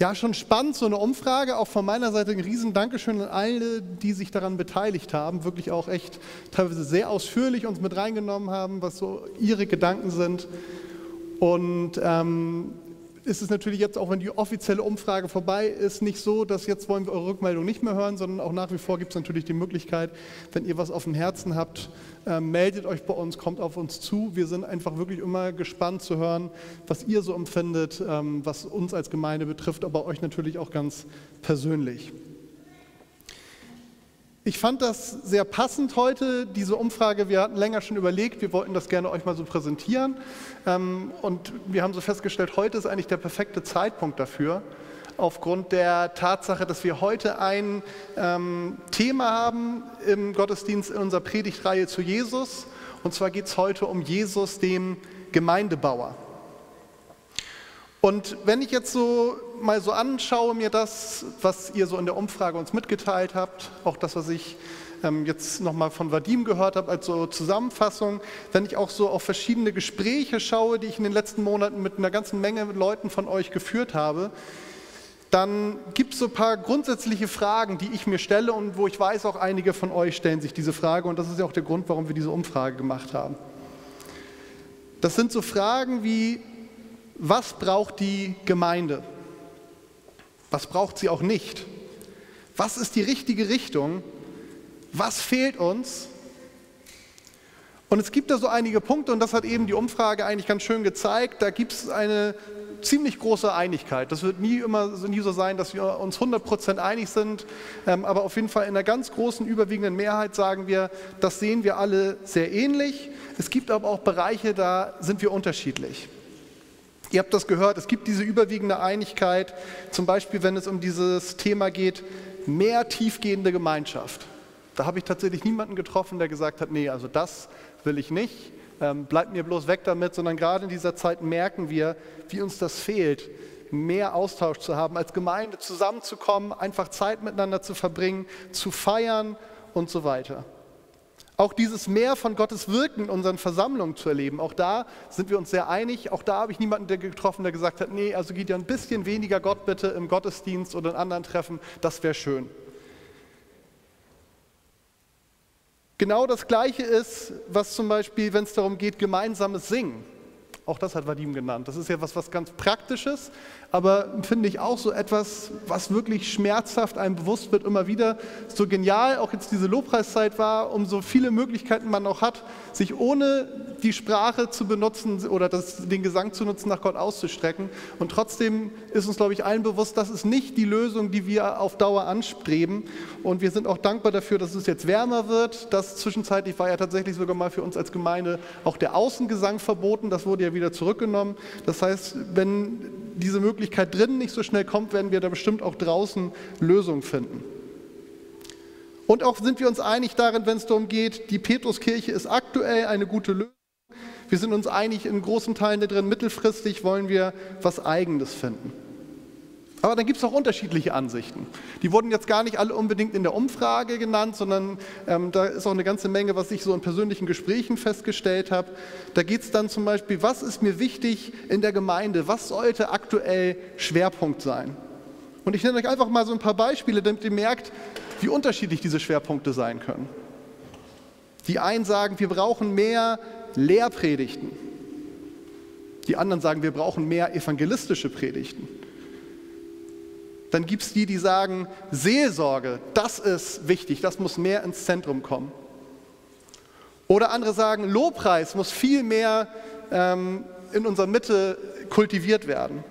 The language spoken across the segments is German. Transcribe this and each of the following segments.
Ja, schon spannend, so eine Umfrage. Auch von meiner Seite ein riesen Dankeschön an alle, die sich daran beteiligt haben. Wirklich auch echt teilweise sehr ausführlich uns mit reingenommen haben, was so ihre Gedanken sind. Und ähm, ist es natürlich jetzt, auch wenn die offizielle Umfrage vorbei ist, nicht so, dass jetzt wollen wir eure Rückmeldung nicht mehr hören, sondern auch nach wie vor gibt es natürlich die Möglichkeit, wenn ihr was auf dem Herzen habt, äh, meldet euch bei uns, kommt auf uns zu. Wir sind einfach wirklich immer gespannt zu hören, was ihr so empfindet, ähm, was uns als Gemeinde betrifft, aber euch natürlich auch ganz persönlich. Ich fand das sehr passend heute, diese Umfrage. Wir hatten länger schon überlegt, wir wollten das gerne euch mal so präsentieren. Ähm, und wir haben so festgestellt, heute ist eigentlich der perfekte Zeitpunkt dafür, aufgrund der Tatsache, dass wir heute ein ähm, Thema haben im Gottesdienst in unserer Predigtreihe zu Jesus. Und zwar geht es heute um Jesus, dem Gemeindebauer. Und wenn ich jetzt so mal so anschaue, mir das, was ihr so in der Umfrage uns mitgeteilt habt, auch das, was ich ähm, jetzt nochmal von Vadim gehört habe als so Zusammenfassung, wenn ich auch so auf verschiedene Gespräche schaue, die ich in den letzten Monaten mit einer ganzen Menge Leuten von euch geführt habe, dann gibt es so ein paar grundsätzliche Fragen, die ich mir stelle und wo ich weiß, auch einige von euch stellen sich diese Frage und das ist ja auch der Grund, warum wir diese Umfrage gemacht haben. Das sind so Fragen wie, was braucht die Gemeinde? Was braucht sie auch nicht? Was ist die richtige Richtung? Was fehlt uns? Und es gibt da so einige Punkte, und das hat eben die Umfrage eigentlich ganz schön gezeigt. Da gibt es eine ziemlich große Einigkeit. Das wird nie immer nie so sein, dass wir uns 100% einig sind, ähm, aber auf jeden Fall in einer ganz großen, überwiegenden Mehrheit sagen wir, das sehen wir alle sehr ähnlich. Es gibt aber auch Bereiche, da sind wir unterschiedlich. Ihr habt das gehört, es gibt diese überwiegende Einigkeit, zum Beispiel wenn es um dieses Thema geht, mehr tiefgehende Gemeinschaft. Da habe ich tatsächlich niemanden getroffen, der gesagt hat, nee, also das will ich nicht, ähm, bleibt mir bloß weg damit, sondern gerade in dieser Zeit merken wir, wie uns das fehlt, mehr Austausch zu haben, als Gemeinde zusammenzukommen, einfach Zeit miteinander zu verbringen, zu feiern und so weiter. Auch dieses Mehr von Gottes Wirken in unseren Versammlungen zu erleben, auch da sind wir uns sehr einig. Auch da habe ich niemanden getroffen, der gesagt hat, nee, also geht ja ein bisschen weniger Gott bitte im Gottesdienst oder in anderen Treffen, das wäre schön. Genau das Gleiche ist, was zum Beispiel, wenn es darum geht, gemeinsames Singen. Auch das hat Vadim genannt. Das ist ja was, was ganz Praktisches, aber finde ich auch so etwas, was wirklich schmerzhaft einem bewusst wird, immer wieder. So genial auch jetzt diese Lobpreiszeit war, um so viele Möglichkeiten man auch hat, sich ohne die Sprache zu benutzen oder das, den Gesang zu nutzen, nach Gott auszustrecken. Und trotzdem ist uns, glaube ich, allen bewusst, das ist nicht die Lösung, die wir auf Dauer anstreben. Und wir sind auch dankbar dafür, dass es jetzt wärmer wird. Das zwischenzeitlich war ja tatsächlich sogar mal für uns als Gemeinde auch der Außengesang verboten. Das wurde ja wieder zurückgenommen. Das heißt, wenn diese Möglichkeit Möglichkeit drinnen nicht so schnell kommt, werden wir da bestimmt auch draußen Lösungen finden. Und auch sind wir uns einig darin, wenn es darum geht, die Petruskirche ist aktuell eine gute Lösung. Wir sind uns einig in großen Teilen da drin, mittelfristig wollen wir was Eigenes finden. Aber dann gibt es auch unterschiedliche Ansichten. Die wurden jetzt gar nicht alle unbedingt in der Umfrage genannt, sondern ähm, da ist auch eine ganze Menge, was ich so in persönlichen Gesprächen festgestellt habe. Da geht es dann zum Beispiel, was ist mir wichtig in der Gemeinde? Was sollte aktuell Schwerpunkt sein? Und ich nenne euch einfach mal so ein paar Beispiele, damit ihr merkt, wie unterschiedlich diese Schwerpunkte sein können. Die einen sagen, wir brauchen mehr Lehrpredigten. Die anderen sagen, wir brauchen mehr evangelistische Predigten. Dann gibt es die, die sagen, Seelsorge, das ist wichtig, das muss mehr ins Zentrum kommen. Oder andere sagen, Lobpreis muss viel mehr ähm, in unserer Mitte kultiviert werden.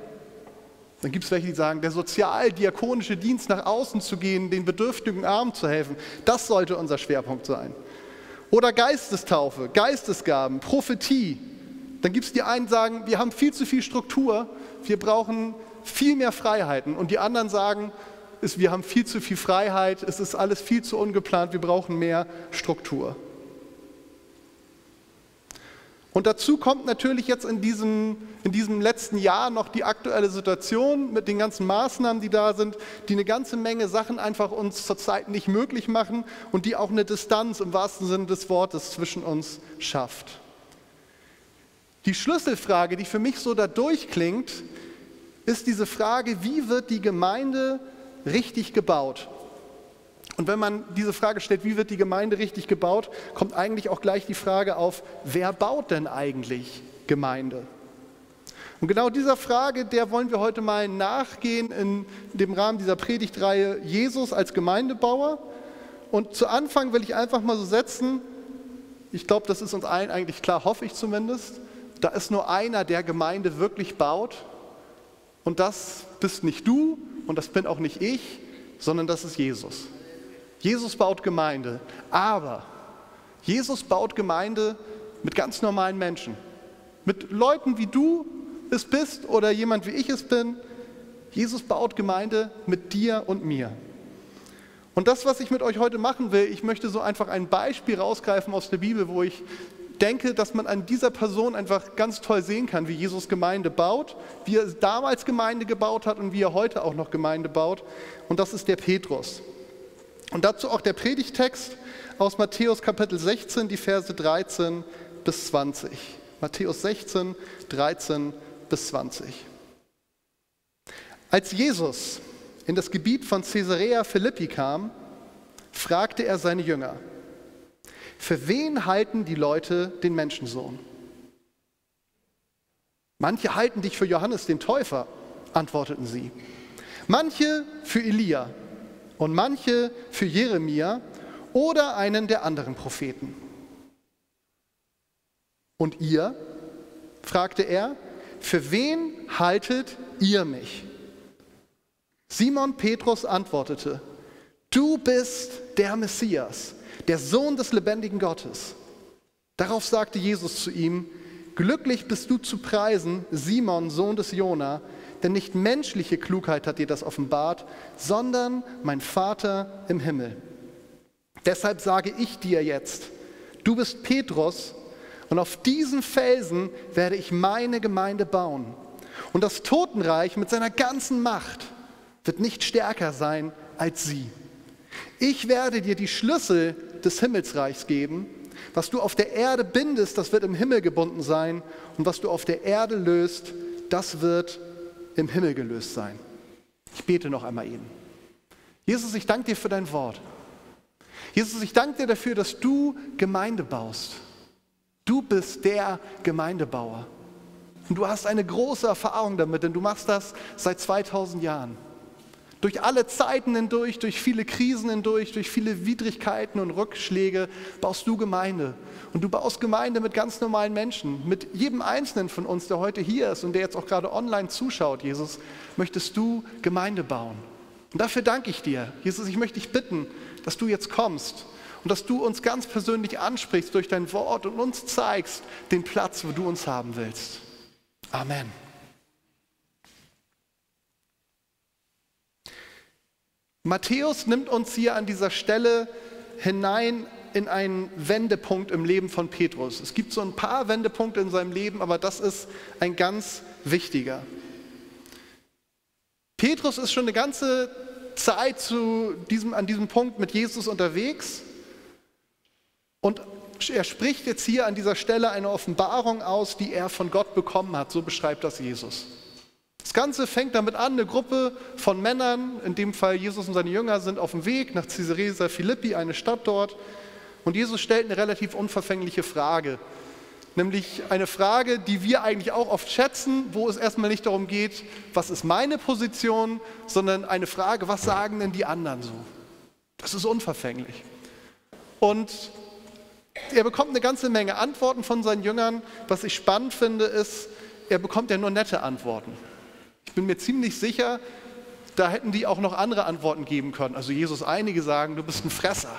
Dann gibt es welche, die sagen, der sozial-diakonische Dienst nach außen zu gehen, den bedürftigen Armen zu helfen, das sollte unser Schwerpunkt sein. Oder Geistestaufe, Geistesgaben, Prophetie. Dann gibt es die einen, die sagen, wir haben viel zu viel Struktur, wir brauchen viel mehr Freiheiten. Und die anderen sagen, ist, wir haben viel zu viel Freiheit, es ist alles viel zu ungeplant, wir brauchen mehr Struktur. Und dazu kommt natürlich jetzt in diesem, in diesem letzten Jahr noch die aktuelle Situation mit den ganzen Maßnahmen, die da sind, die eine ganze Menge Sachen einfach uns zurzeit nicht möglich machen und die auch eine Distanz im wahrsten Sinne des Wortes zwischen uns schafft. Die Schlüsselfrage, die für mich so da durchklingt, ist diese Frage, wie wird die Gemeinde richtig gebaut? Und wenn man diese Frage stellt, wie wird die Gemeinde richtig gebaut, kommt eigentlich auch gleich die Frage auf, wer baut denn eigentlich Gemeinde? Und genau dieser Frage, der wollen wir heute mal nachgehen in dem Rahmen dieser Predigtreihe Jesus als Gemeindebauer. Und zu Anfang will ich einfach mal so setzen, ich glaube, das ist uns allen eigentlich klar, hoffe ich zumindest, da ist nur einer, der Gemeinde wirklich baut. Und das bist nicht du und das bin auch nicht ich, sondern das ist Jesus. Jesus baut Gemeinde, aber Jesus baut Gemeinde mit ganz normalen Menschen. Mit Leuten wie du es bist oder jemand wie ich es bin. Jesus baut Gemeinde mit dir und mir. Und das, was ich mit euch heute machen will, ich möchte so einfach ein Beispiel rausgreifen aus der Bibel, wo ich denke, dass man an dieser Person einfach ganz toll sehen kann, wie Jesus Gemeinde baut, wie er damals Gemeinde gebaut hat und wie er heute auch noch Gemeinde baut. Und das ist der Petrus. Und dazu auch der Predigtext aus Matthäus Kapitel 16, die Verse 13 bis 20. Matthäus 16, 13 bis 20. Als Jesus in das Gebiet von Caesarea Philippi kam, fragte er seine Jünger, für wen halten die Leute den Menschensohn? Manche halten dich für Johannes den Täufer, antworteten sie. Manche für Elia und manche für Jeremia oder einen der anderen Propheten. Und ihr? fragte er, für wen haltet ihr mich? Simon Petrus antwortete, du bist der Messias, der Sohn des lebendigen Gottes. Darauf sagte Jesus zu ihm, glücklich bist du zu preisen, Simon, Sohn des Jona, denn nicht menschliche Klugheit hat dir das offenbart, sondern mein Vater im Himmel. Deshalb sage ich dir jetzt, du bist Petrus und auf diesen Felsen werde ich meine Gemeinde bauen. Und das Totenreich mit seiner ganzen Macht wird nicht stärker sein als sie. Ich werde dir die Schlüssel des Himmelsreichs geben. Was du auf der Erde bindest, das wird im Himmel gebunden sein. Und was du auf der Erde löst, das wird im Himmel gelöst sein. Ich bete noch einmal eben. Jesus, ich danke dir für dein Wort. Jesus, ich danke dir dafür, dass du Gemeinde baust. Du bist der Gemeindebauer. Und du hast eine große Erfahrung damit, denn du machst das seit 2000 Jahren. Durch alle Zeiten hindurch, durch viele Krisen hindurch, durch viele Widrigkeiten und Rückschläge baust du Gemeinde. Und du baust Gemeinde mit ganz normalen Menschen, mit jedem Einzelnen von uns, der heute hier ist und der jetzt auch gerade online zuschaut, Jesus, möchtest du Gemeinde bauen. Und dafür danke ich dir. Jesus, ich möchte dich bitten, dass du jetzt kommst und dass du uns ganz persönlich ansprichst durch dein Wort und uns zeigst den Platz, wo du uns haben willst. Amen. Matthäus nimmt uns hier an dieser Stelle hinein in einen Wendepunkt im Leben von Petrus. Es gibt so ein paar Wendepunkte in seinem Leben, aber das ist ein ganz wichtiger. Petrus ist schon eine ganze Zeit zu diesem, an diesem Punkt mit Jesus unterwegs und er spricht jetzt hier an dieser Stelle eine Offenbarung aus, die er von Gott bekommen hat. So beschreibt das Jesus. Das Ganze fängt damit an, eine Gruppe von Männern, in dem Fall Jesus und seine Jünger, sind auf dem Weg nach Caesarea Philippi, eine Stadt dort. Und Jesus stellt eine relativ unverfängliche Frage. Nämlich eine Frage, die wir eigentlich auch oft schätzen, wo es erstmal nicht darum geht, was ist meine Position, sondern eine Frage, was sagen denn die anderen so? Das ist unverfänglich. Und er bekommt eine ganze Menge Antworten von seinen Jüngern. Was ich spannend finde, ist, er bekommt ja nur nette Antworten. Ich bin mir ziemlich sicher, da hätten die auch noch andere Antworten geben können. Also Jesus, einige sagen, du bist ein Fresser.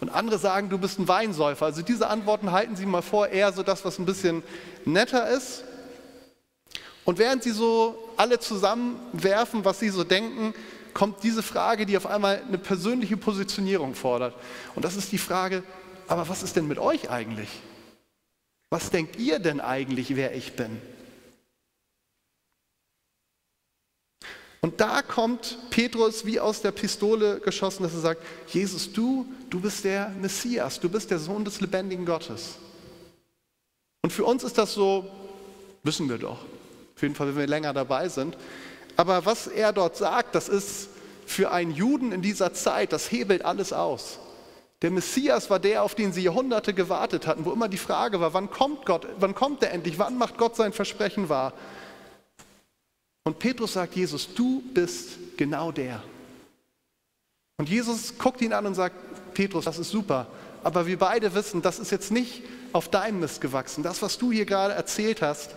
Und andere sagen, du bist ein Weinsäufer. Also diese Antworten halten Sie mal vor, eher so das, was ein bisschen netter ist. Und während Sie so alle zusammenwerfen, was Sie so denken, kommt diese Frage, die auf einmal eine persönliche Positionierung fordert. Und das ist die Frage, aber was ist denn mit euch eigentlich? Was denkt ihr denn eigentlich, wer ich bin? Und da kommt Petrus wie aus der Pistole geschossen, dass er sagt, Jesus, du, du bist der Messias, du bist der Sohn des lebendigen Gottes. Und für uns ist das so, wissen wir doch, auf jeden Fall, wenn wir länger dabei sind. Aber was er dort sagt, das ist für einen Juden in dieser Zeit, das hebelt alles aus. Der Messias war der, auf den sie Jahrhunderte gewartet hatten, wo immer die Frage war, wann kommt Gott, wann kommt er endlich, wann macht Gott sein Versprechen wahr? Und Petrus sagt Jesus, du bist genau der. Und Jesus guckt ihn an und sagt, Petrus, das ist super, aber wir beide wissen, das ist jetzt nicht auf deinem Mist gewachsen. Das, was du hier gerade erzählt hast,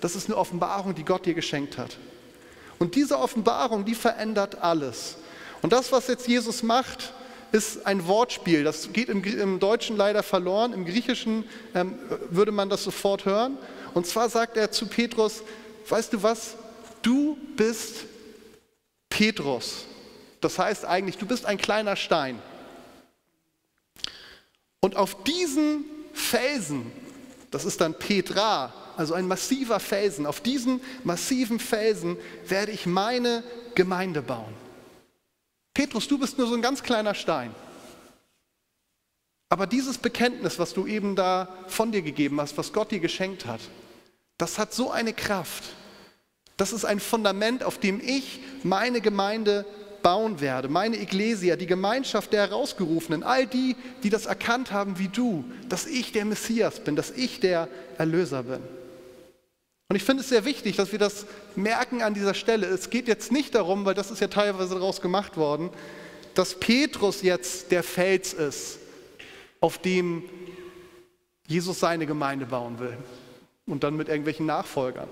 das ist eine Offenbarung, die Gott dir geschenkt hat. Und diese Offenbarung, die verändert alles. Und das, was jetzt Jesus macht, ist ein Wortspiel. Das geht im, im Deutschen leider verloren. Im Griechischen ähm, würde man das sofort hören. Und zwar sagt er zu Petrus, weißt du was, du bist Petrus. Das heißt eigentlich, du bist ein kleiner Stein. Und auf diesen Felsen, das ist dann Petra, also ein massiver Felsen, auf diesen massiven Felsen werde ich meine Gemeinde bauen. Petrus, du bist nur so ein ganz kleiner Stein. Aber dieses Bekenntnis, was du eben da von dir gegeben hast, was Gott dir geschenkt hat, das hat so eine Kraft. Das ist ein Fundament, auf dem ich meine Gemeinde bauen werde, meine Ecclesia, die Gemeinschaft der Herausgerufenen, all die, die das erkannt haben wie du, dass ich der Messias bin, dass ich der Erlöser bin. Und ich finde es sehr wichtig, dass wir das merken an dieser Stelle. Es geht jetzt nicht darum, weil das ist ja teilweise daraus gemacht worden, dass Petrus jetzt der Fels ist, auf dem Jesus seine Gemeinde bauen will und dann mit irgendwelchen Nachfolgern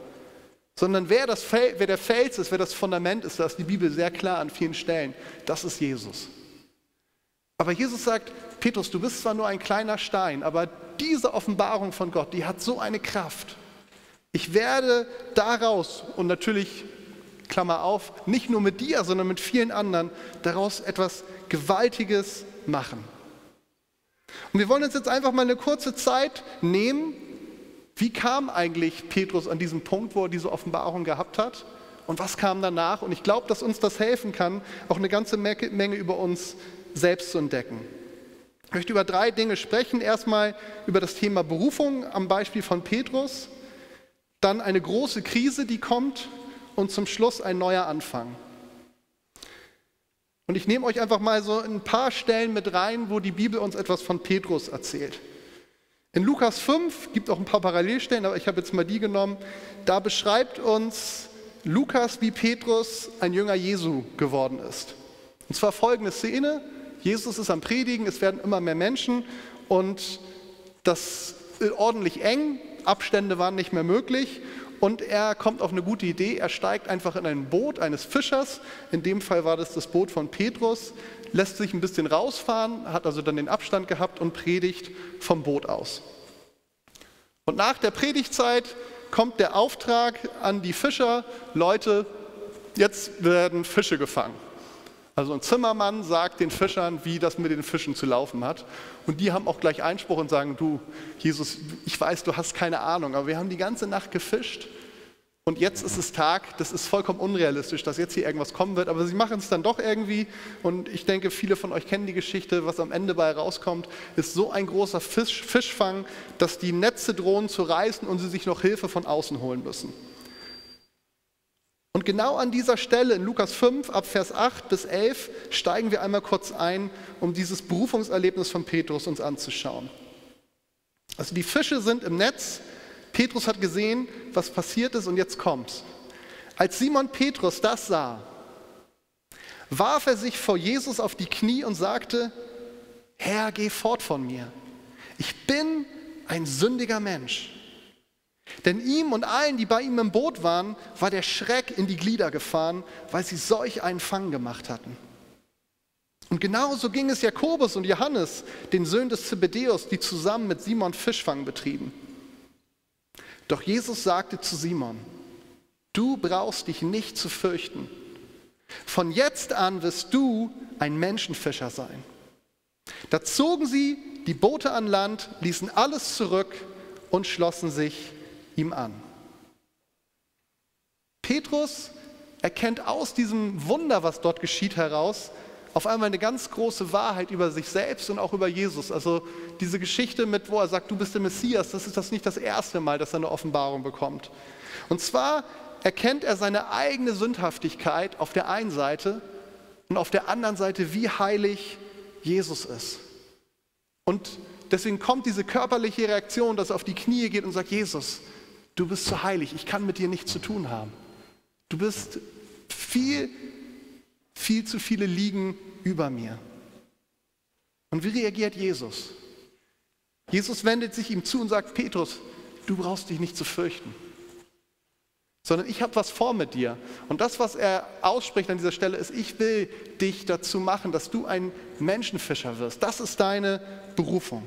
sondern wer, das, wer der Fels ist, wer das Fundament ist, da ist die Bibel sehr klar an vielen Stellen, das ist Jesus. Aber Jesus sagt, Petrus, du bist zwar nur ein kleiner Stein, aber diese Offenbarung von Gott, die hat so eine Kraft. Ich werde daraus, und natürlich, Klammer auf, nicht nur mit dir, sondern mit vielen anderen, daraus etwas Gewaltiges machen. Und wir wollen uns jetzt einfach mal eine kurze Zeit nehmen, wie kam eigentlich Petrus an diesen Punkt, wo er diese Offenbarung gehabt hat? Und was kam danach? Und ich glaube, dass uns das helfen kann, auch eine ganze Menge über uns selbst zu entdecken. Ich möchte über drei Dinge sprechen. Erstmal über das Thema Berufung am Beispiel von Petrus, dann eine große Krise, die kommt und zum Schluss ein neuer Anfang. Und ich nehme euch einfach mal so ein paar Stellen mit rein, wo die Bibel uns etwas von Petrus erzählt. In Lukas 5 gibt es auch ein paar Parallelstellen, aber ich habe jetzt mal die genommen. Da beschreibt uns Lukas, wie Petrus ein Jünger Jesu geworden ist. Und zwar folgende Szene. Jesus ist am Predigen, es werden immer mehr Menschen und das ist ordentlich eng, Abstände waren nicht mehr möglich und er kommt auf eine gute Idee. Er steigt einfach in ein Boot eines Fischers. In dem Fall war das das Boot von Petrus lässt sich ein bisschen rausfahren, hat also dann den Abstand gehabt und predigt vom Boot aus. Und nach der Predigtzeit kommt der Auftrag an die Fischer, Leute, jetzt werden Fische gefangen. Also ein Zimmermann sagt den Fischern, wie das mit den Fischen zu laufen hat. Und die haben auch gleich Einspruch und sagen, du, Jesus, ich weiß, du hast keine Ahnung, aber wir haben die ganze Nacht gefischt und jetzt ist es Tag, das ist vollkommen unrealistisch, dass jetzt hier irgendwas kommen wird, aber sie machen es dann doch irgendwie. Und ich denke, viele von euch kennen die Geschichte, was am Ende bei rauskommt, ist so ein großer Fisch, Fischfang, dass die Netze drohen zu reißen und sie sich noch Hilfe von außen holen müssen. Und genau an dieser Stelle in Lukas 5 ab Vers 8 bis 11 steigen wir einmal kurz ein, um dieses Berufungserlebnis von Petrus uns anzuschauen. Also die Fische sind im Netz, Petrus hat gesehen, was passiert ist und jetzt kommt's. Als Simon Petrus das sah, warf er sich vor Jesus auf die Knie und sagte, Herr, geh fort von mir. Ich bin ein sündiger Mensch. Denn ihm und allen, die bei ihm im Boot waren, war der Schreck in die Glieder gefahren, weil sie solch einen Fang gemacht hatten. Und genauso ging es Jakobus und Johannes, den Söhnen des Zebedeus, die zusammen mit Simon Fischfang betrieben. Doch Jesus sagte zu Simon, du brauchst dich nicht zu fürchten. Von jetzt an wirst du ein Menschenfischer sein. Da zogen sie die Boote an Land, ließen alles zurück und schlossen sich ihm an. Petrus erkennt aus diesem Wunder, was dort geschieht, heraus, auf einmal eine ganz große Wahrheit über sich selbst und auch über Jesus. Also diese Geschichte mit, wo er sagt, du bist der Messias, das ist das nicht das erste Mal, dass er eine Offenbarung bekommt. Und zwar erkennt er seine eigene Sündhaftigkeit auf der einen Seite und auf der anderen Seite, wie heilig Jesus ist. Und deswegen kommt diese körperliche Reaktion, dass er auf die Knie geht und sagt, Jesus, du bist zu heilig, ich kann mit dir nichts zu tun haben. Du bist viel, viel zu viele liegen über mir. Und wie reagiert Jesus? Jesus wendet sich ihm zu und sagt, Petrus, du brauchst dich nicht zu fürchten, sondern ich habe was vor mit dir. Und das, was er ausspricht an dieser Stelle, ist, ich will dich dazu machen, dass du ein Menschenfischer wirst. Das ist deine Berufung.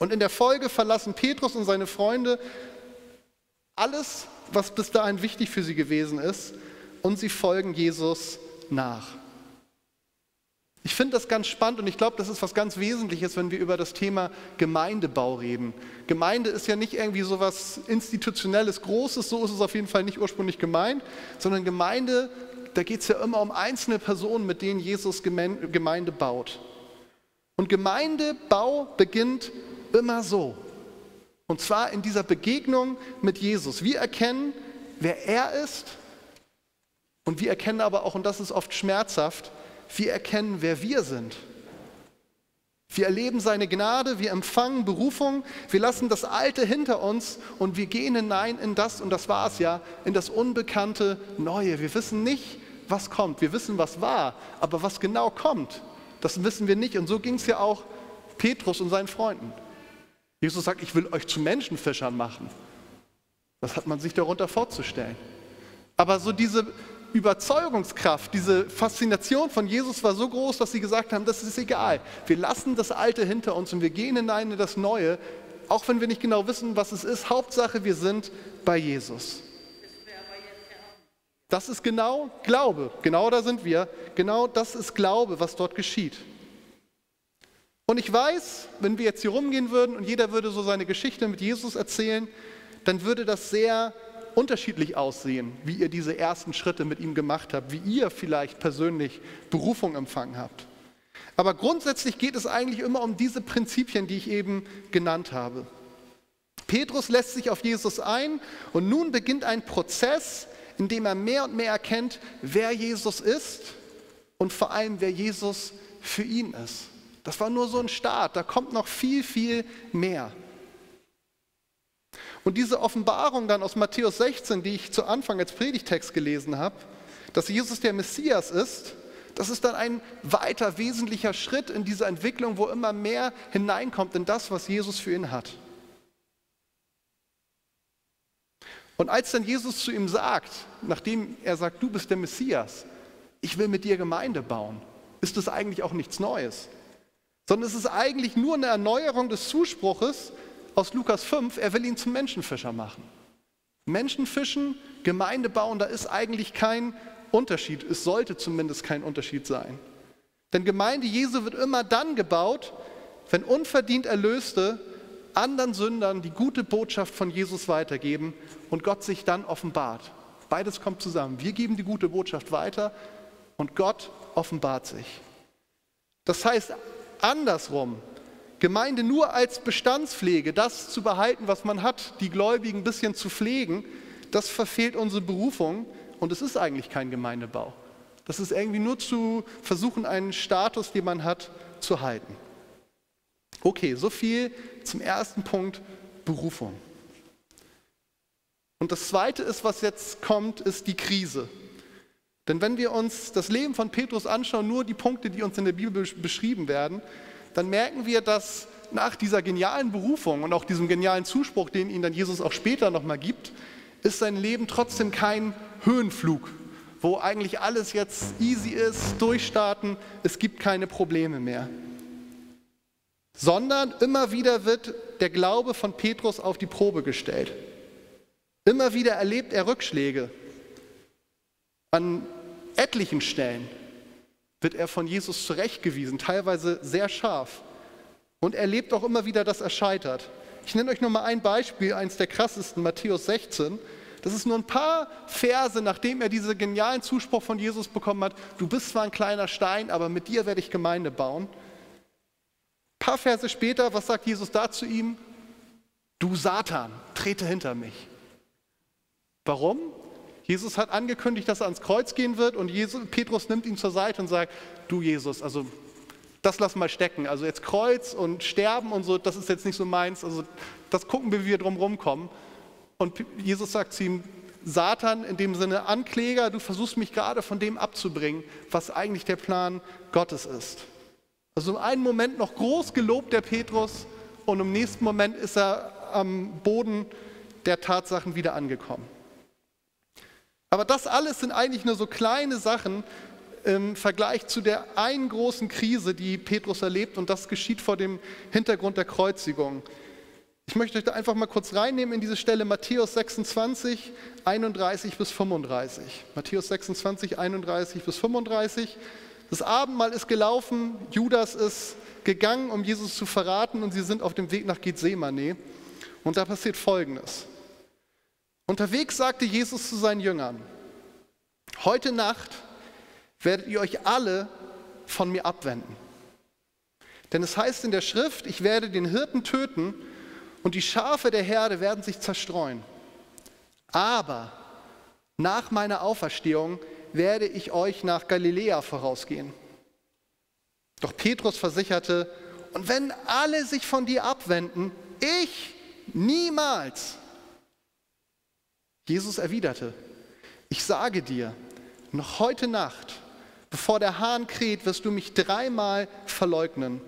Und in der Folge verlassen Petrus und seine Freunde alles, was bis dahin wichtig für sie gewesen ist, und sie folgen Jesus nach. Ich finde das ganz spannend und ich glaube, das ist was ganz Wesentliches, wenn wir über das Thema Gemeindebau reden. Gemeinde ist ja nicht irgendwie so was institutionelles, Großes, so ist es auf jeden Fall nicht ursprünglich gemeint, sondern Gemeinde, da geht es ja immer um einzelne Personen, mit denen Jesus Gemeinde baut. Und Gemeindebau beginnt immer so. Und zwar in dieser Begegnung mit Jesus. Wir erkennen, wer er ist und wir erkennen aber auch, und das ist oft schmerzhaft, wir erkennen, wer wir sind. Wir erleben seine Gnade, wir empfangen Berufung, wir lassen das Alte hinter uns und wir gehen hinein in das, und das war es ja, in das unbekannte Neue. Wir wissen nicht, was kommt. Wir wissen, was war, aber was genau kommt, das wissen wir nicht. Und so ging es ja auch Petrus und seinen Freunden. Jesus sagt, ich will euch zu Menschenfischern machen. Das hat man sich darunter vorzustellen. Aber so diese Überzeugungskraft, diese Faszination von Jesus war so groß, dass sie gesagt haben, das ist egal. Wir lassen das Alte hinter uns und wir gehen hinein in das Neue, auch wenn wir nicht genau wissen, was es ist. Hauptsache, wir sind bei Jesus. Das ist genau Glaube. Genau da sind wir. Genau das ist Glaube, was dort geschieht. Und ich weiß, wenn wir jetzt hier rumgehen würden und jeder würde so seine Geschichte mit Jesus erzählen, dann würde das sehr unterschiedlich aussehen, wie ihr diese ersten Schritte mit ihm gemacht habt, wie ihr vielleicht persönlich Berufung empfangen habt. Aber grundsätzlich geht es eigentlich immer um diese Prinzipien, die ich eben genannt habe. Petrus lässt sich auf Jesus ein und nun beginnt ein Prozess, in dem er mehr und mehr erkennt, wer Jesus ist und vor allem, wer Jesus für ihn ist. Das war nur so ein Start, da kommt noch viel, viel mehr. Und diese Offenbarung dann aus Matthäus 16, die ich zu Anfang als Predigtext gelesen habe, dass Jesus der Messias ist, das ist dann ein weiter wesentlicher Schritt in dieser Entwicklung, wo immer mehr hineinkommt in das, was Jesus für ihn hat. Und als dann Jesus zu ihm sagt, nachdem er sagt, du bist der Messias, ich will mit dir Gemeinde bauen, ist das eigentlich auch nichts Neues, sondern es ist eigentlich nur eine Erneuerung des Zuspruches, aus Lukas 5, er will ihn zum Menschenfischer machen. Menschenfischen, Gemeinde bauen, da ist eigentlich kein Unterschied. Es sollte zumindest kein Unterschied sein. Denn Gemeinde Jesu wird immer dann gebaut, wenn unverdient Erlöste anderen Sündern die gute Botschaft von Jesus weitergeben und Gott sich dann offenbart. Beides kommt zusammen. Wir geben die gute Botschaft weiter und Gott offenbart sich. Das heißt andersrum, Gemeinde nur als Bestandspflege, das zu behalten, was man hat, die Gläubigen ein bisschen zu pflegen, das verfehlt unsere Berufung und es ist eigentlich kein Gemeindebau. Das ist irgendwie nur zu versuchen, einen Status, den man hat, zu halten. Okay, so viel zum ersten Punkt Berufung. Und das zweite ist, was jetzt kommt, ist die Krise. Denn wenn wir uns das Leben von Petrus anschauen, nur die Punkte, die uns in der Bibel beschrieben werden, dann merken wir, dass nach dieser genialen Berufung und auch diesem genialen Zuspruch, den ihn dann Jesus auch später nochmal gibt, ist sein Leben trotzdem kein Höhenflug, wo eigentlich alles jetzt easy ist, durchstarten, es gibt keine Probleme mehr. Sondern immer wieder wird der Glaube von Petrus auf die Probe gestellt. Immer wieder erlebt er Rückschläge. An etlichen Stellen wird er von Jesus zurechtgewiesen, teilweise sehr scharf. Und er lebt auch immer wieder, dass er scheitert. Ich nenne euch nur mal ein Beispiel, eines der krassesten, Matthäus 16. Das ist nur ein paar Verse, nachdem er diesen genialen Zuspruch von Jesus bekommen hat. Du bist zwar ein kleiner Stein, aber mit dir werde ich Gemeinde bauen. Ein paar Verse später, was sagt Jesus da zu ihm? Du Satan, trete hinter mich. Warum? Jesus hat angekündigt, dass er ans Kreuz gehen wird und Jesus, Petrus nimmt ihn zur Seite und sagt, du Jesus, also das lass mal stecken. Also jetzt Kreuz und Sterben und so, das ist jetzt nicht so meins. Also das gucken wir, wie wir drum rumkommen. Und Jesus sagt zu ihm, Satan, in dem Sinne Ankläger, du versuchst mich gerade von dem abzubringen, was eigentlich der Plan Gottes ist. Also im einen Moment noch groß gelobt der Petrus und im nächsten Moment ist er am Boden der Tatsachen wieder angekommen. Aber das alles sind eigentlich nur so kleine Sachen im Vergleich zu der einen großen Krise, die Petrus erlebt und das geschieht vor dem Hintergrund der Kreuzigung. Ich möchte euch da einfach mal kurz reinnehmen in diese Stelle Matthäus 26, 31 bis 35. Matthäus 26, 31 bis 35. Das Abendmahl ist gelaufen, Judas ist gegangen, um Jesus zu verraten und sie sind auf dem Weg nach Gethsemane. Und da passiert Folgendes. Unterwegs sagte Jesus zu seinen Jüngern, heute Nacht werdet ihr euch alle von mir abwenden. Denn es heißt in der Schrift, ich werde den Hirten töten und die Schafe der Herde werden sich zerstreuen. Aber nach meiner Auferstehung werde ich euch nach Galiläa vorausgehen. Doch Petrus versicherte, und wenn alle sich von dir abwenden, ich niemals. Jesus erwiderte, ich sage dir, noch heute Nacht, bevor der Hahn kräht, wirst du mich dreimal verleugnen.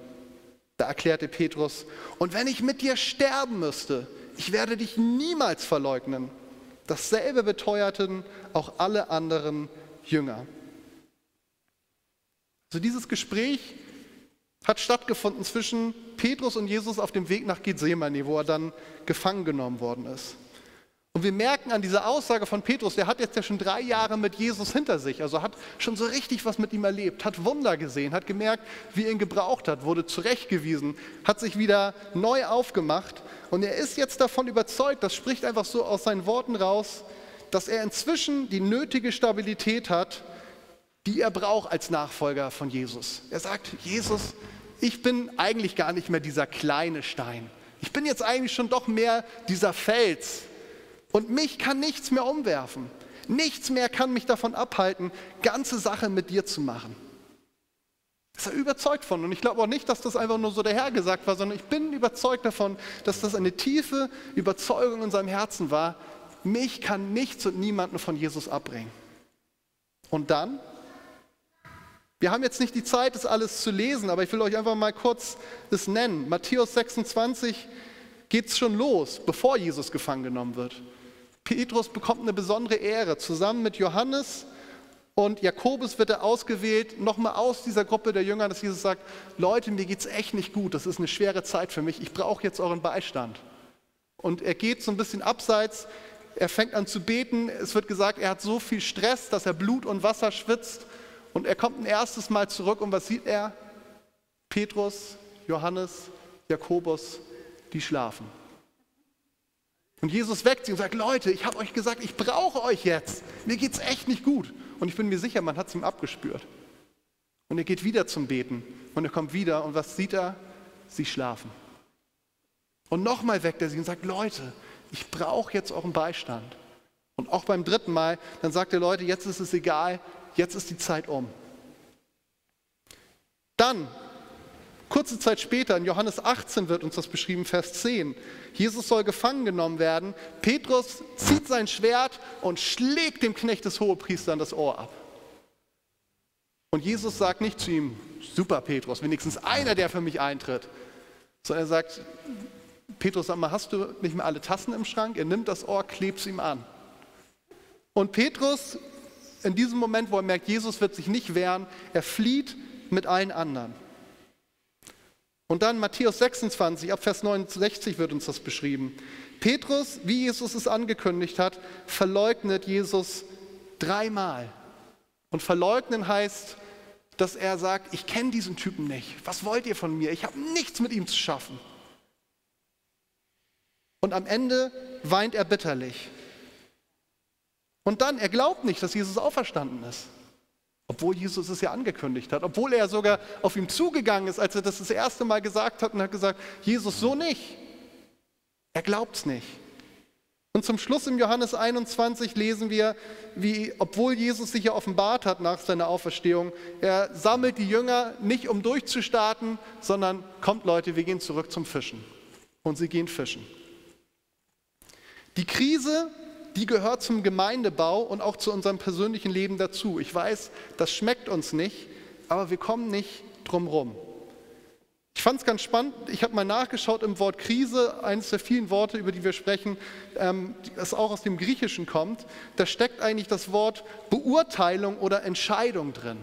Da erklärte Petrus, und wenn ich mit dir sterben müsste, ich werde dich niemals verleugnen. Dasselbe beteuerten auch alle anderen Jünger. Also dieses Gespräch hat stattgefunden zwischen Petrus und Jesus auf dem Weg nach Gethsemane, wo er dann gefangen genommen worden ist. Und wir merken an dieser Aussage von Petrus, der hat jetzt ja schon drei Jahre mit Jesus hinter sich, also hat schon so richtig was mit ihm erlebt, hat Wunder gesehen, hat gemerkt, wie er ihn gebraucht hat, wurde zurechtgewiesen, hat sich wieder neu aufgemacht und er ist jetzt davon überzeugt, das spricht einfach so aus seinen Worten raus, dass er inzwischen die nötige Stabilität hat, die er braucht als Nachfolger von Jesus. Er sagt, Jesus, ich bin eigentlich gar nicht mehr dieser kleine Stein. Ich bin jetzt eigentlich schon doch mehr dieser Fels, und mich kann nichts mehr umwerfen. Nichts mehr kann mich davon abhalten, ganze Sache mit dir zu machen. Ist er überzeugt von. Und ich glaube auch nicht, dass das einfach nur so dahergesagt war, sondern ich bin überzeugt davon, dass das eine tiefe Überzeugung in seinem Herzen war. Mich kann nichts und niemanden von Jesus abbringen. Und dann? Wir haben jetzt nicht die Zeit, das alles zu lesen, aber ich will euch einfach mal kurz das nennen. Matthäus 26 geht es schon los, bevor Jesus gefangen genommen wird. Petrus bekommt eine besondere Ehre. Zusammen mit Johannes und Jakobus wird er ausgewählt, nochmal aus dieser Gruppe der Jünger, dass Jesus sagt, Leute, mir geht es echt nicht gut, das ist eine schwere Zeit für mich, ich brauche jetzt euren Beistand. Und er geht so ein bisschen abseits, er fängt an zu beten, es wird gesagt, er hat so viel Stress, dass er Blut und Wasser schwitzt und er kommt ein erstes Mal zurück und was sieht er? Petrus, Johannes, Jakobus, die schlafen. Und Jesus weckt sie und sagt, Leute, ich habe euch gesagt, ich brauche euch jetzt. Mir geht es echt nicht gut. Und ich bin mir sicher, man hat es ihm abgespürt. Und er geht wieder zum Beten. Und er kommt wieder und was sieht er? Sie schlafen. Und nochmal weckt er sie und sagt, Leute, ich brauche jetzt euren Beistand. Und auch beim dritten Mal, dann sagt er, Leute, jetzt ist es egal, jetzt ist die Zeit um. Dann Kurze Zeit später, in Johannes 18 wird uns das beschrieben, Vers 10. Jesus soll gefangen genommen werden. Petrus zieht sein Schwert und schlägt dem Knecht des Hohepriesters das Ohr ab. Und Jesus sagt nicht zu ihm, super Petrus, wenigstens einer, der für mich eintritt, sondern er sagt, Petrus, sag mal, hast du nicht mehr alle Tassen im Schrank? Er nimmt das Ohr, klebt es ihm an. Und Petrus, in diesem Moment, wo er merkt, Jesus wird sich nicht wehren, er flieht mit allen anderen. Und dann Matthäus 26, ab Vers 69 wird uns das beschrieben. Petrus, wie Jesus es angekündigt hat, verleugnet Jesus dreimal. Und verleugnen heißt, dass er sagt, ich kenne diesen Typen nicht. Was wollt ihr von mir? Ich habe nichts mit ihm zu schaffen. Und am Ende weint er bitterlich. Und dann, er glaubt nicht, dass Jesus auferstanden ist. Obwohl Jesus es ja angekündigt hat, obwohl er sogar auf ihn zugegangen ist, als er das das erste Mal gesagt hat und hat gesagt, Jesus, so nicht. Er glaubt es nicht. Und zum Schluss im Johannes 21 lesen wir, wie, obwohl Jesus sich ja offenbart hat nach seiner Auferstehung, er sammelt die Jünger nicht um durchzustarten, sondern kommt Leute, wir gehen zurück zum Fischen. Und sie gehen fischen. Die Krise, die gehört zum Gemeindebau und auch zu unserem persönlichen Leben dazu. Ich weiß, das schmeckt uns nicht, aber wir kommen nicht drum rum. Ich fand es ganz spannend, ich habe mal nachgeschaut im Wort Krise, eines der vielen Worte, über die wir sprechen, ähm, das auch aus dem Griechischen kommt. Da steckt eigentlich das Wort Beurteilung oder Entscheidung drin.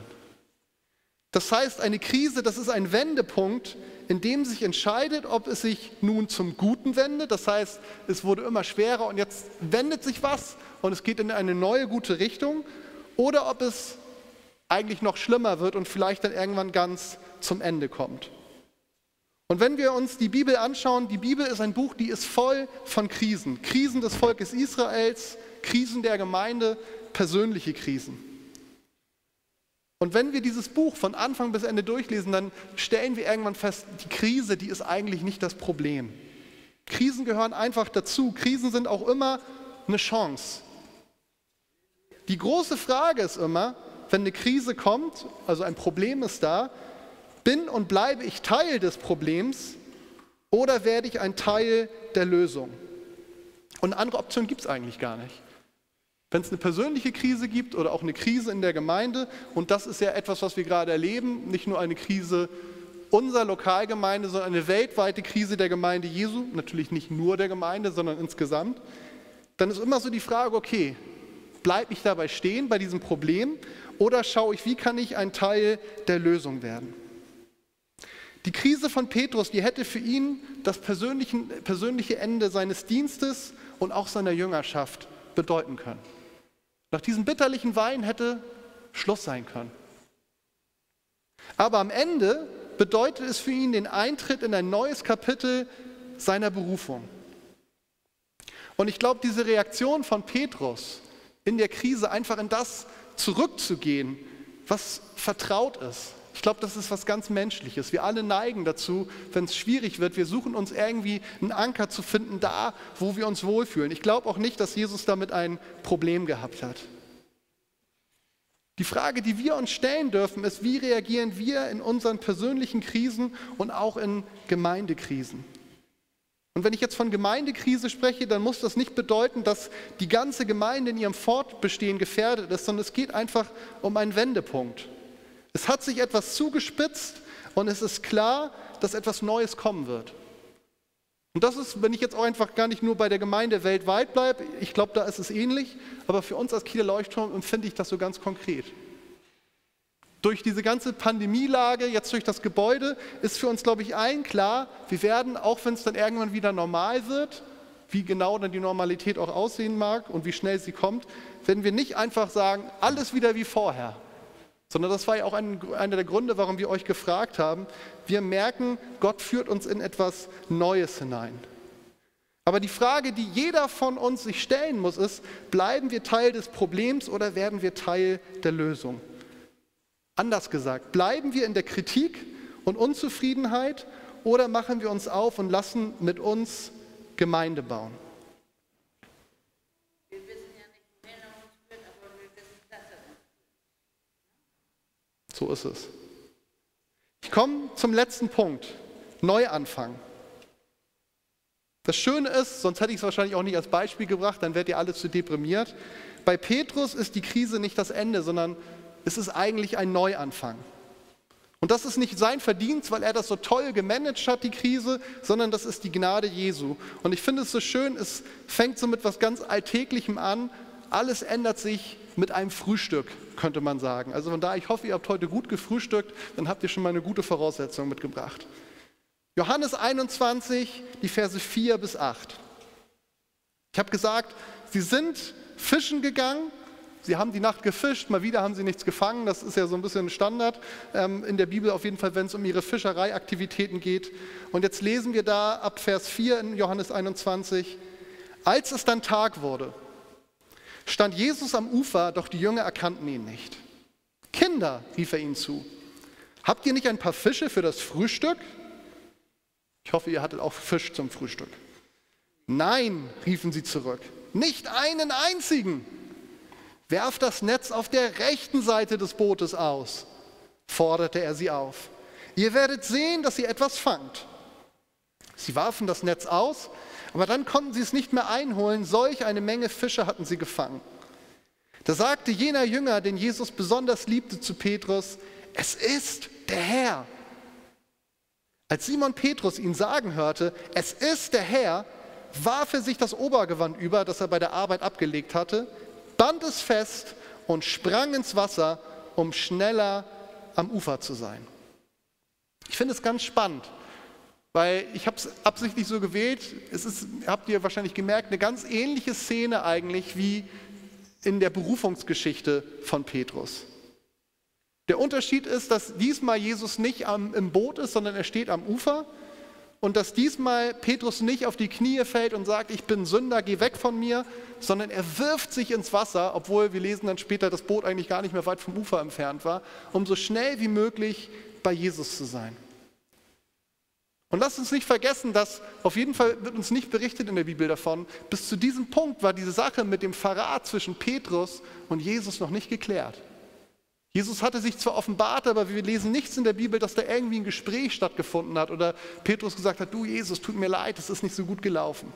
Das heißt, eine Krise, das ist ein Wendepunkt, in dem sich entscheidet, ob es sich nun zum Guten wendet. Das heißt, es wurde immer schwerer und jetzt wendet sich was und es geht in eine neue gute Richtung. Oder ob es eigentlich noch schlimmer wird und vielleicht dann irgendwann ganz zum Ende kommt. Und wenn wir uns die Bibel anschauen, die Bibel ist ein Buch, die ist voll von Krisen. Krisen des Volkes Israels, Krisen der Gemeinde, persönliche Krisen. Und wenn wir dieses Buch von Anfang bis Ende durchlesen, dann stellen wir irgendwann fest, die Krise, die ist eigentlich nicht das Problem. Krisen gehören einfach dazu. Krisen sind auch immer eine Chance. Die große Frage ist immer, wenn eine Krise kommt, also ein Problem ist da, bin und bleibe ich Teil des Problems oder werde ich ein Teil der Lösung? Und eine andere Option gibt es eigentlich gar nicht. Wenn es eine persönliche Krise gibt oder auch eine Krise in der Gemeinde, und das ist ja etwas, was wir gerade erleben, nicht nur eine Krise unserer Lokalgemeinde, sondern eine weltweite Krise der Gemeinde Jesu, natürlich nicht nur der Gemeinde, sondern insgesamt, dann ist immer so die Frage, okay, bleibe ich dabei stehen bei diesem Problem oder schaue ich, wie kann ich ein Teil der Lösung werden? Die Krise von Petrus, die hätte für ihn das persönliche Ende seines Dienstes und auch seiner Jüngerschaft bedeuten können. Nach diesem bitterlichen Wein hätte Schluss sein können. Aber am Ende bedeutet es für ihn den Eintritt in ein neues Kapitel seiner Berufung. Und ich glaube, diese Reaktion von Petrus in der Krise, einfach in das zurückzugehen, was vertraut ist, ich glaube, das ist was ganz Menschliches. Wir alle neigen dazu, wenn es schwierig wird, wir suchen uns irgendwie einen Anker zu finden, da, wo wir uns wohlfühlen. Ich glaube auch nicht, dass Jesus damit ein Problem gehabt hat. Die Frage, die wir uns stellen dürfen, ist, wie reagieren wir in unseren persönlichen Krisen und auch in Gemeindekrisen? Und wenn ich jetzt von Gemeindekrise spreche, dann muss das nicht bedeuten, dass die ganze Gemeinde in ihrem Fortbestehen gefährdet ist, sondern es geht einfach um einen Wendepunkt. Es hat sich etwas zugespitzt und es ist klar, dass etwas Neues kommen wird. Und das ist, wenn ich jetzt auch einfach gar nicht nur bei der Gemeinde weltweit bleibe, ich glaube, da ist es ähnlich, aber für uns als Kieler Leuchtturm empfinde ich das so ganz konkret. Durch diese ganze Pandemielage, jetzt durch das Gebäude, ist für uns, glaube ich, allen klar, wir werden, auch wenn es dann irgendwann wieder normal wird, wie genau dann die Normalität auch aussehen mag und wie schnell sie kommt, werden wir nicht einfach sagen, alles wieder wie vorher, sondern das war ja auch ein, einer der Gründe, warum wir euch gefragt haben. Wir merken, Gott führt uns in etwas Neues hinein. Aber die Frage, die jeder von uns sich stellen muss, ist, bleiben wir Teil des Problems oder werden wir Teil der Lösung? Anders gesagt, bleiben wir in der Kritik und Unzufriedenheit oder machen wir uns auf und lassen mit uns Gemeinde bauen? So ist es. Ich komme zum letzten Punkt. Neuanfang. Das Schöne ist, sonst hätte ich es wahrscheinlich auch nicht als Beispiel gebracht, dann werdet ihr alle zu deprimiert. Bei Petrus ist die Krise nicht das Ende, sondern es ist eigentlich ein Neuanfang. Und das ist nicht sein Verdienst, weil er das so toll gemanagt hat, die Krise, sondern das ist die Gnade Jesu. Und ich finde es so schön, es fängt so mit was ganz Alltäglichem an. Alles ändert sich mit einem Frühstück, könnte man sagen. Also von daher, ich hoffe, ihr habt heute gut gefrühstückt, dann habt ihr schon mal eine gute Voraussetzung mitgebracht. Johannes 21, die Verse 4 bis 8. Ich habe gesagt, sie sind fischen gegangen, sie haben die Nacht gefischt, mal wieder haben sie nichts gefangen, das ist ja so ein bisschen Standard ähm, in der Bibel auf jeden Fall, wenn es um ihre Fischereiaktivitäten geht. Und jetzt lesen wir da ab Vers 4 in Johannes 21, als es dann Tag wurde, stand Jesus am Ufer, doch die Jünger erkannten ihn nicht. Kinder, rief er ihnen zu, habt ihr nicht ein paar Fische für das Frühstück? Ich hoffe, ihr hattet auch Fisch zum Frühstück. Nein, riefen sie zurück. nicht einen einzigen. Werft das Netz auf der rechten Seite des Bootes aus, forderte er sie auf. Ihr werdet sehen, dass ihr etwas fangt. Sie warfen das Netz aus, aber dann konnten sie es nicht mehr einholen. Solch eine Menge Fische hatten sie gefangen. Da sagte jener Jünger, den Jesus besonders liebte, zu Petrus, es ist der Herr. Als Simon Petrus ihn sagen hörte, es ist der Herr, warf er sich das Obergewand über, das er bei der Arbeit abgelegt hatte, band es fest und sprang ins Wasser, um schneller am Ufer zu sein. Ich finde es ganz spannend, weil ich habe es absichtlich so gewählt. Es ist, habt ihr wahrscheinlich gemerkt, eine ganz ähnliche Szene eigentlich wie in der Berufungsgeschichte von Petrus. Der Unterschied ist, dass diesmal Jesus nicht am, im Boot ist, sondern er steht am Ufer und dass diesmal Petrus nicht auf die Knie fällt und sagt, ich bin Sünder, geh weg von mir, sondern er wirft sich ins Wasser, obwohl wir lesen dann später, das Boot eigentlich gar nicht mehr weit vom Ufer entfernt war, um so schnell wie möglich bei Jesus zu sein. Und lasst uns nicht vergessen, dass auf jeden Fall wird uns nicht berichtet in der Bibel davon, bis zu diesem Punkt war diese Sache mit dem Verrat zwischen Petrus und Jesus noch nicht geklärt. Jesus hatte sich zwar offenbart, aber wir lesen nichts in der Bibel, dass da irgendwie ein Gespräch stattgefunden hat oder Petrus gesagt hat, du Jesus, tut mir leid, es ist nicht so gut gelaufen.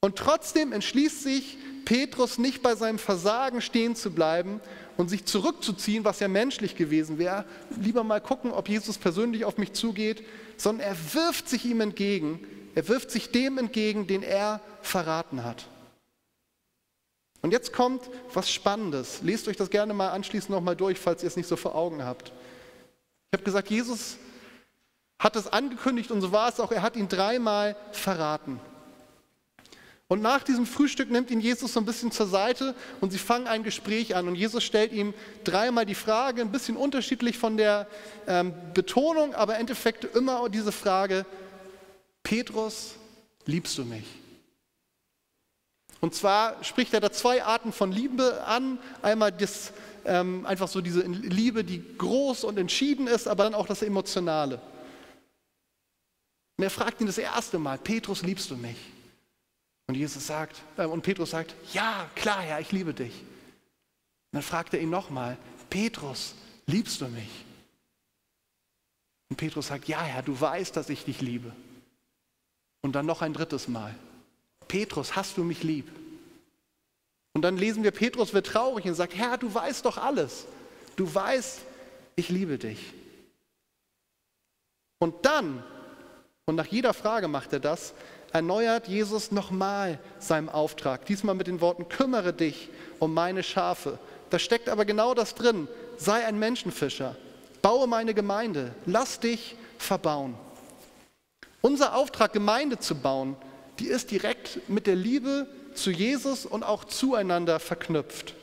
Und trotzdem entschließt sich Petrus nicht bei seinem Versagen stehen zu bleiben und sich zurückzuziehen, was ja menschlich gewesen wäre. Lieber mal gucken, ob Jesus persönlich auf mich zugeht, sondern er wirft sich ihm entgegen. Er wirft sich dem entgegen, den er verraten hat. Und jetzt kommt was Spannendes. Lest euch das gerne mal anschließend nochmal durch, falls ihr es nicht so vor Augen habt. Ich habe gesagt, Jesus hat es angekündigt und so war es auch. Er hat ihn dreimal verraten. Und nach diesem Frühstück nimmt ihn Jesus so ein bisschen zur Seite und sie fangen ein Gespräch an. Und Jesus stellt ihm dreimal die Frage, ein bisschen unterschiedlich von der ähm, Betonung, aber im Endeffekt immer diese Frage, Petrus, liebst du mich? Und zwar spricht er da zwei Arten von Liebe an. Einmal das, ähm, einfach so diese Liebe, die groß und entschieden ist, aber dann auch das Emotionale. Und er fragt ihn das erste Mal, Petrus, liebst du mich? Und Jesus sagt, äh, und Petrus sagt, ja, klar, Herr, ich liebe dich. Und dann fragt er ihn nochmal, Petrus, liebst du mich? Und Petrus sagt, ja, Herr, du weißt, dass ich dich liebe. Und dann noch ein drittes Mal, Petrus, hast du mich lieb? Und dann lesen wir, Petrus wird traurig und sagt, Herr, du weißt doch alles. Du weißt, ich liebe dich. Und dann, und nach jeder Frage macht er das, erneuert Jesus nochmal seinen Auftrag. Diesmal mit den Worten, kümmere dich um meine Schafe. Da steckt aber genau das drin. Sei ein Menschenfischer. Baue meine Gemeinde. Lass dich verbauen. Unser Auftrag, Gemeinde zu bauen, die ist direkt mit der Liebe zu Jesus und auch zueinander verknüpft.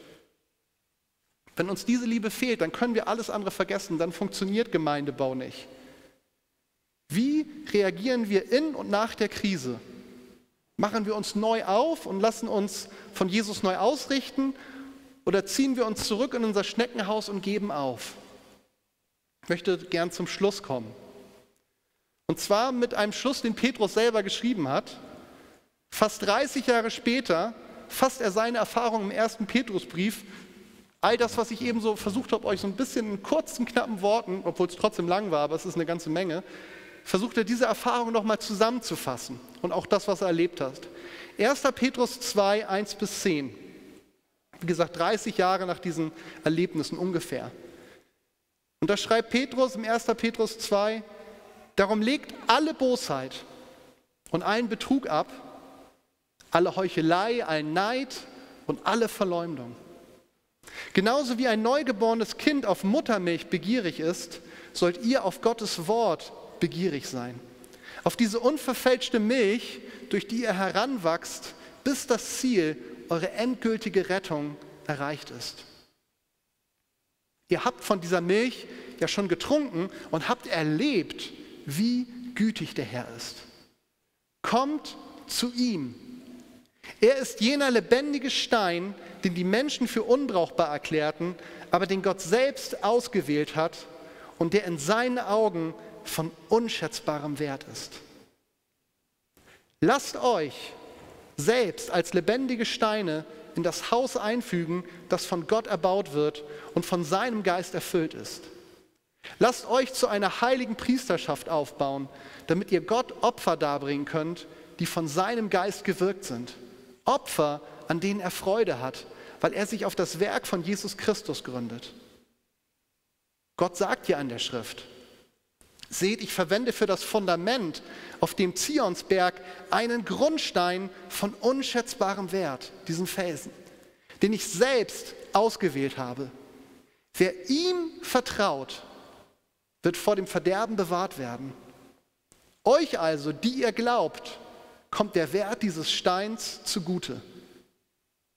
Wenn uns diese Liebe fehlt, dann können wir alles andere vergessen, dann funktioniert Gemeindebau nicht. Wie reagieren wir in und nach der Krise? Machen wir uns neu auf und lassen uns von Jesus neu ausrichten oder ziehen wir uns zurück in unser Schneckenhaus und geben auf? Ich möchte gern zum Schluss kommen. Und zwar mit einem Schluss, den Petrus selber geschrieben hat. Fast 30 Jahre später fasst er seine Erfahrung im ersten Petrusbrief, all das, was ich eben so versucht habe, euch so ein bisschen in kurzen, knappen Worten, obwohl es trotzdem lang war, aber es ist eine ganze Menge, versucht er diese Erfahrung nochmal zusammenzufassen und auch das, was er erlebt hat. 1. Petrus 2, 1 bis 10. Wie gesagt, 30 Jahre nach diesen Erlebnissen ungefähr. Und da schreibt Petrus im 1. Petrus 2, darum legt alle Bosheit und allen Betrug ab, alle Heuchelei, allen Neid und alle Verleumdung. Genauso wie ein neugeborenes Kind auf Muttermilch begierig ist, sollt ihr auf Gottes Wort begierig sein. Auf diese unverfälschte Milch, durch die ihr heranwachst, bis das Ziel, eure endgültige Rettung, erreicht ist. Ihr habt von dieser Milch ja schon getrunken und habt erlebt, wie gütig der Herr ist. Kommt zu ihm, er ist jener lebendige Stein, den die Menschen für unbrauchbar erklärten, aber den Gott selbst ausgewählt hat und der in seinen Augen von unschätzbarem Wert ist. Lasst euch selbst als lebendige Steine in das Haus einfügen, das von Gott erbaut wird und von seinem Geist erfüllt ist. Lasst euch zu einer heiligen Priesterschaft aufbauen, damit ihr Gott Opfer darbringen könnt, die von seinem Geist gewirkt sind. Opfer, an denen er Freude hat, weil er sich auf das Werk von Jesus Christus gründet. Gott sagt hier an der Schrift, seht, ich verwende für das Fundament auf dem Zionsberg einen Grundstein von unschätzbarem Wert, diesen Felsen, den ich selbst ausgewählt habe. Wer ihm vertraut, wird vor dem Verderben bewahrt werden. Euch also, die ihr glaubt, kommt der Wert dieses Steins zugute.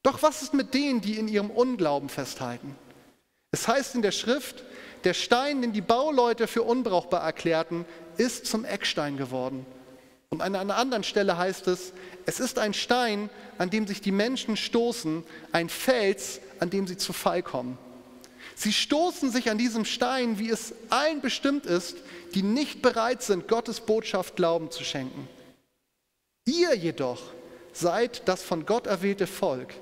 Doch was ist mit denen, die in ihrem Unglauben festhalten? Es heißt in der Schrift, der Stein, den die Bauleute für unbrauchbar erklärten, ist zum Eckstein geworden. Und an einer anderen Stelle heißt es, es ist ein Stein, an dem sich die Menschen stoßen, ein Fels, an dem sie zu Fall kommen. Sie stoßen sich an diesem Stein, wie es allen bestimmt ist, die nicht bereit sind, Gottes Botschaft Glauben zu schenken. Ihr jedoch seid das von Gott erwählte Volk.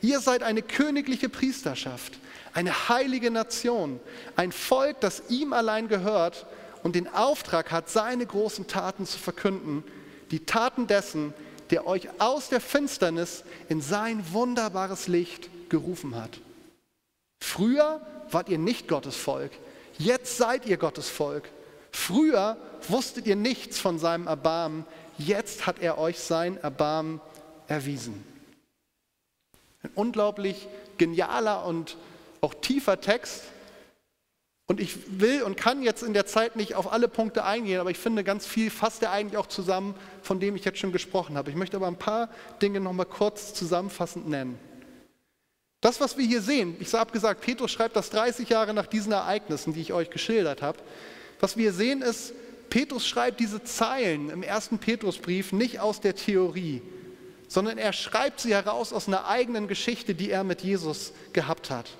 Ihr seid eine königliche Priesterschaft, eine heilige Nation, ein Volk, das ihm allein gehört und den Auftrag hat, seine großen Taten zu verkünden, die Taten dessen, der euch aus der Finsternis in sein wunderbares Licht gerufen hat. Früher wart ihr nicht Gottes Volk, jetzt seid ihr Gottes Volk. Früher wusstet ihr nichts von seinem Erbarmen, jetzt hat er euch sein Erbarmen erwiesen. Ein unglaublich genialer und auch tiefer Text. Und ich will und kann jetzt in der Zeit nicht auf alle Punkte eingehen, aber ich finde, ganz viel fasst er eigentlich auch zusammen, von dem ich jetzt schon gesprochen habe. Ich möchte aber ein paar Dinge nochmal kurz zusammenfassend nennen. Das, was wir hier sehen, ich habe gesagt, Petrus schreibt das 30 Jahre nach diesen Ereignissen, die ich euch geschildert habe. Was wir sehen ist, Petrus schreibt diese Zeilen im ersten Petrusbrief nicht aus der Theorie, sondern er schreibt sie heraus aus einer eigenen Geschichte, die er mit Jesus gehabt hat.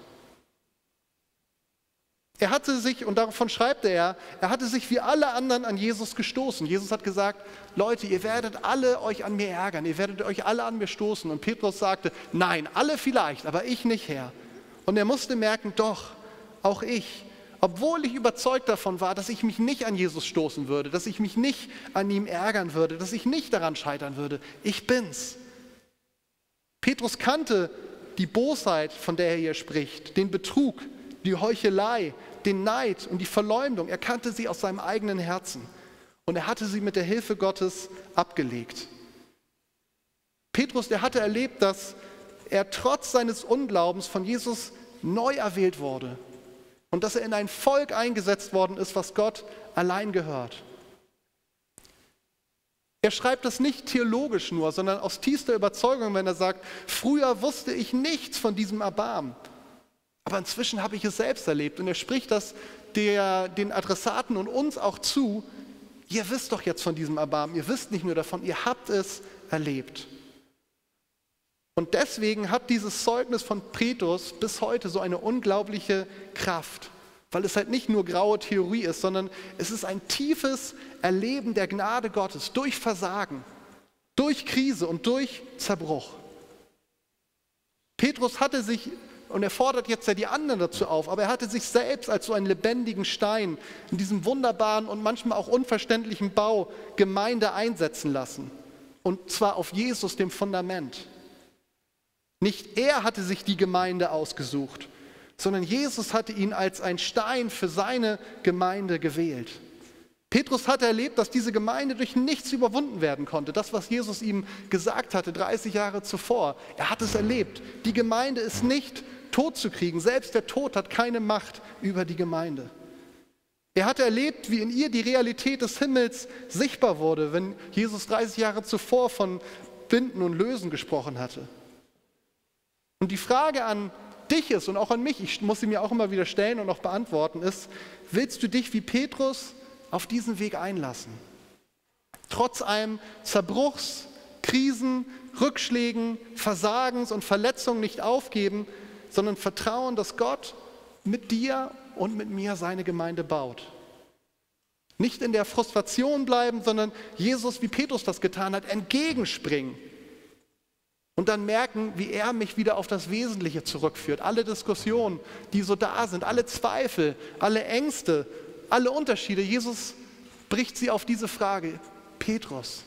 Er hatte sich, und davon schreibt er, er hatte sich wie alle anderen an Jesus gestoßen. Jesus hat gesagt, Leute, ihr werdet alle euch an mir ärgern, ihr werdet euch alle an mir stoßen. Und Petrus sagte, nein, alle vielleicht, aber ich nicht, Herr. Und er musste merken, doch, auch ich, obwohl ich überzeugt davon war, dass ich mich nicht an Jesus stoßen würde, dass ich mich nicht an ihm ärgern würde, dass ich nicht daran scheitern würde, ich bin's. Petrus kannte die Bosheit, von der er hier spricht, den Betrug, die Heuchelei, den Neid und die Verleumdung. Er kannte sie aus seinem eigenen Herzen und er hatte sie mit der Hilfe Gottes abgelegt. Petrus, der hatte erlebt, dass er trotz seines Unglaubens von Jesus neu erwählt wurde und dass er in ein Volk eingesetzt worden ist, was Gott allein gehört. Er schreibt das nicht theologisch nur, sondern aus tiefster Überzeugung, wenn er sagt, früher wusste ich nichts von diesem Erbarmen. Aber inzwischen habe ich es selbst erlebt und er spricht das der, den Adressaten und uns auch zu. Ihr wisst doch jetzt von diesem Erbarmen, ihr wisst nicht nur davon, ihr habt es erlebt. Und deswegen hat dieses Zeugnis von Petrus bis heute so eine unglaubliche Kraft, weil es halt nicht nur graue Theorie ist, sondern es ist ein tiefes Erleben der Gnade Gottes durch Versagen, durch Krise und durch Zerbruch. Petrus hatte sich und er fordert jetzt ja die anderen dazu auf, aber er hatte sich selbst als so einen lebendigen Stein in diesem wunderbaren und manchmal auch unverständlichen Bau Gemeinde einsetzen lassen. Und zwar auf Jesus, dem Fundament. Nicht er hatte sich die Gemeinde ausgesucht, sondern Jesus hatte ihn als ein Stein für seine Gemeinde gewählt. Petrus hatte erlebt, dass diese Gemeinde durch nichts überwunden werden konnte. Das, was Jesus ihm gesagt hatte 30 Jahre zuvor. Er hat es erlebt. Die Gemeinde ist nicht tot zu kriegen. Selbst der Tod hat keine Macht über die Gemeinde. Er hatte erlebt, wie in ihr die Realität des Himmels sichtbar wurde, wenn Jesus 30 Jahre zuvor von Binden und Lösen gesprochen hatte. Und die Frage an dich ist und auch an mich, ich muss sie mir auch immer wieder stellen und auch beantworten, ist, willst du dich wie Petrus auf diesen Weg einlassen? Trotz allem Zerbruchs, Krisen, Rückschlägen, Versagens und Verletzungen nicht aufgeben, sondern vertrauen, dass Gott mit dir und mit mir seine Gemeinde baut. Nicht in der Frustration bleiben, sondern Jesus, wie Petrus das getan hat, entgegenspringen. und dann merken, wie er mich wieder auf das Wesentliche zurückführt. Alle Diskussionen, die so da sind, alle Zweifel, alle Ängste, alle Unterschiede. Jesus bricht sie auf diese Frage. Petrus,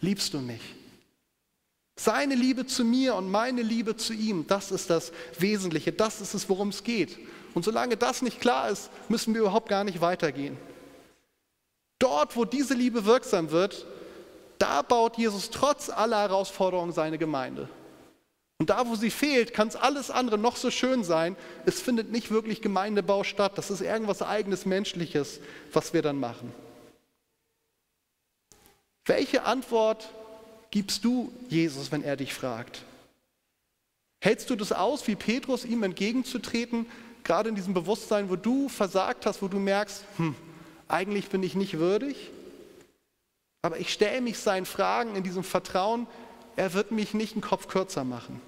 liebst du mich? Seine Liebe zu mir und meine Liebe zu ihm, das ist das Wesentliche, das ist es, worum es geht. Und solange das nicht klar ist, müssen wir überhaupt gar nicht weitergehen. Dort, wo diese Liebe wirksam wird, da baut Jesus trotz aller Herausforderungen seine Gemeinde. Und da, wo sie fehlt, kann es alles andere noch so schön sein. Es findet nicht wirklich Gemeindebau statt. Das ist irgendwas eigenes Menschliches, was wir dann machen. Welche Antwort gibst du Jesus, wenn er dich fragt? Hältst du das aus, wie Petrus ihm entgegenzutreten, gerade in diesem Bewusstsein, wo du versagt hast, wo du merkst, hm, eigentlich bin ich nicht würdig? Aber ich stelle mich seinen Fragen in diesem Vertrauen, er wird mich nicht einen Kopf kürzer machen.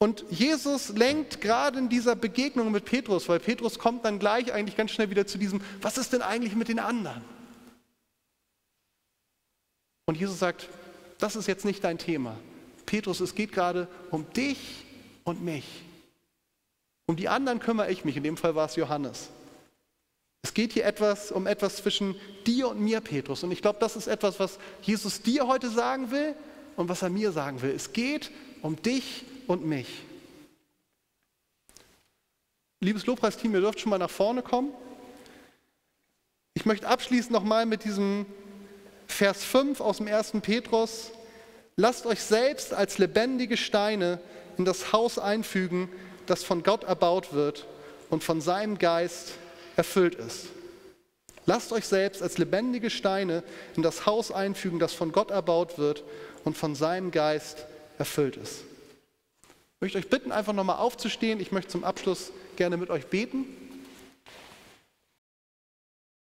Und Jesus lenkt gerade in dieser Begegnung mit Petrus, weil Petrus kommt dann gleich eigentlich ganz schnell wieder zu diesem, was ist denn eigentlich mit den anderen? Und Jesus sagt, das ist jetzt nicht dein Thema. Petrus, es geht gerade um dich und mich. Um die anderen kümmere ich mich, in dem Fall war es Johannes. Es geht hier etwas um etwas zwischen dir und mir, Petrus. Und ich glaube, das ist etwas, was Jesus dir heute sagen will und was er mir sagen will. Es geht um dich und mich. Liebes Lobpreisteam, ihr dürft schon mal nach vorne kommen. Ich möchte abschließen nochmal mit diesem Vers 5 aus dem 1. Petrus. Lasst euch selbst als lebendige Steine in das Haus einfügen, das von Gott erbaut wird und von seinem Geist erfüllt ist. Lasst euch selbst als lebendige Steine in das Haus einfügen, das von Gott erbaut wird und von seinem Geist erfüllt ist. Ich möchte euch bitten, einfach nochmal aufzustehen. Ich möchte zum Abschluss gerne mit euch beten.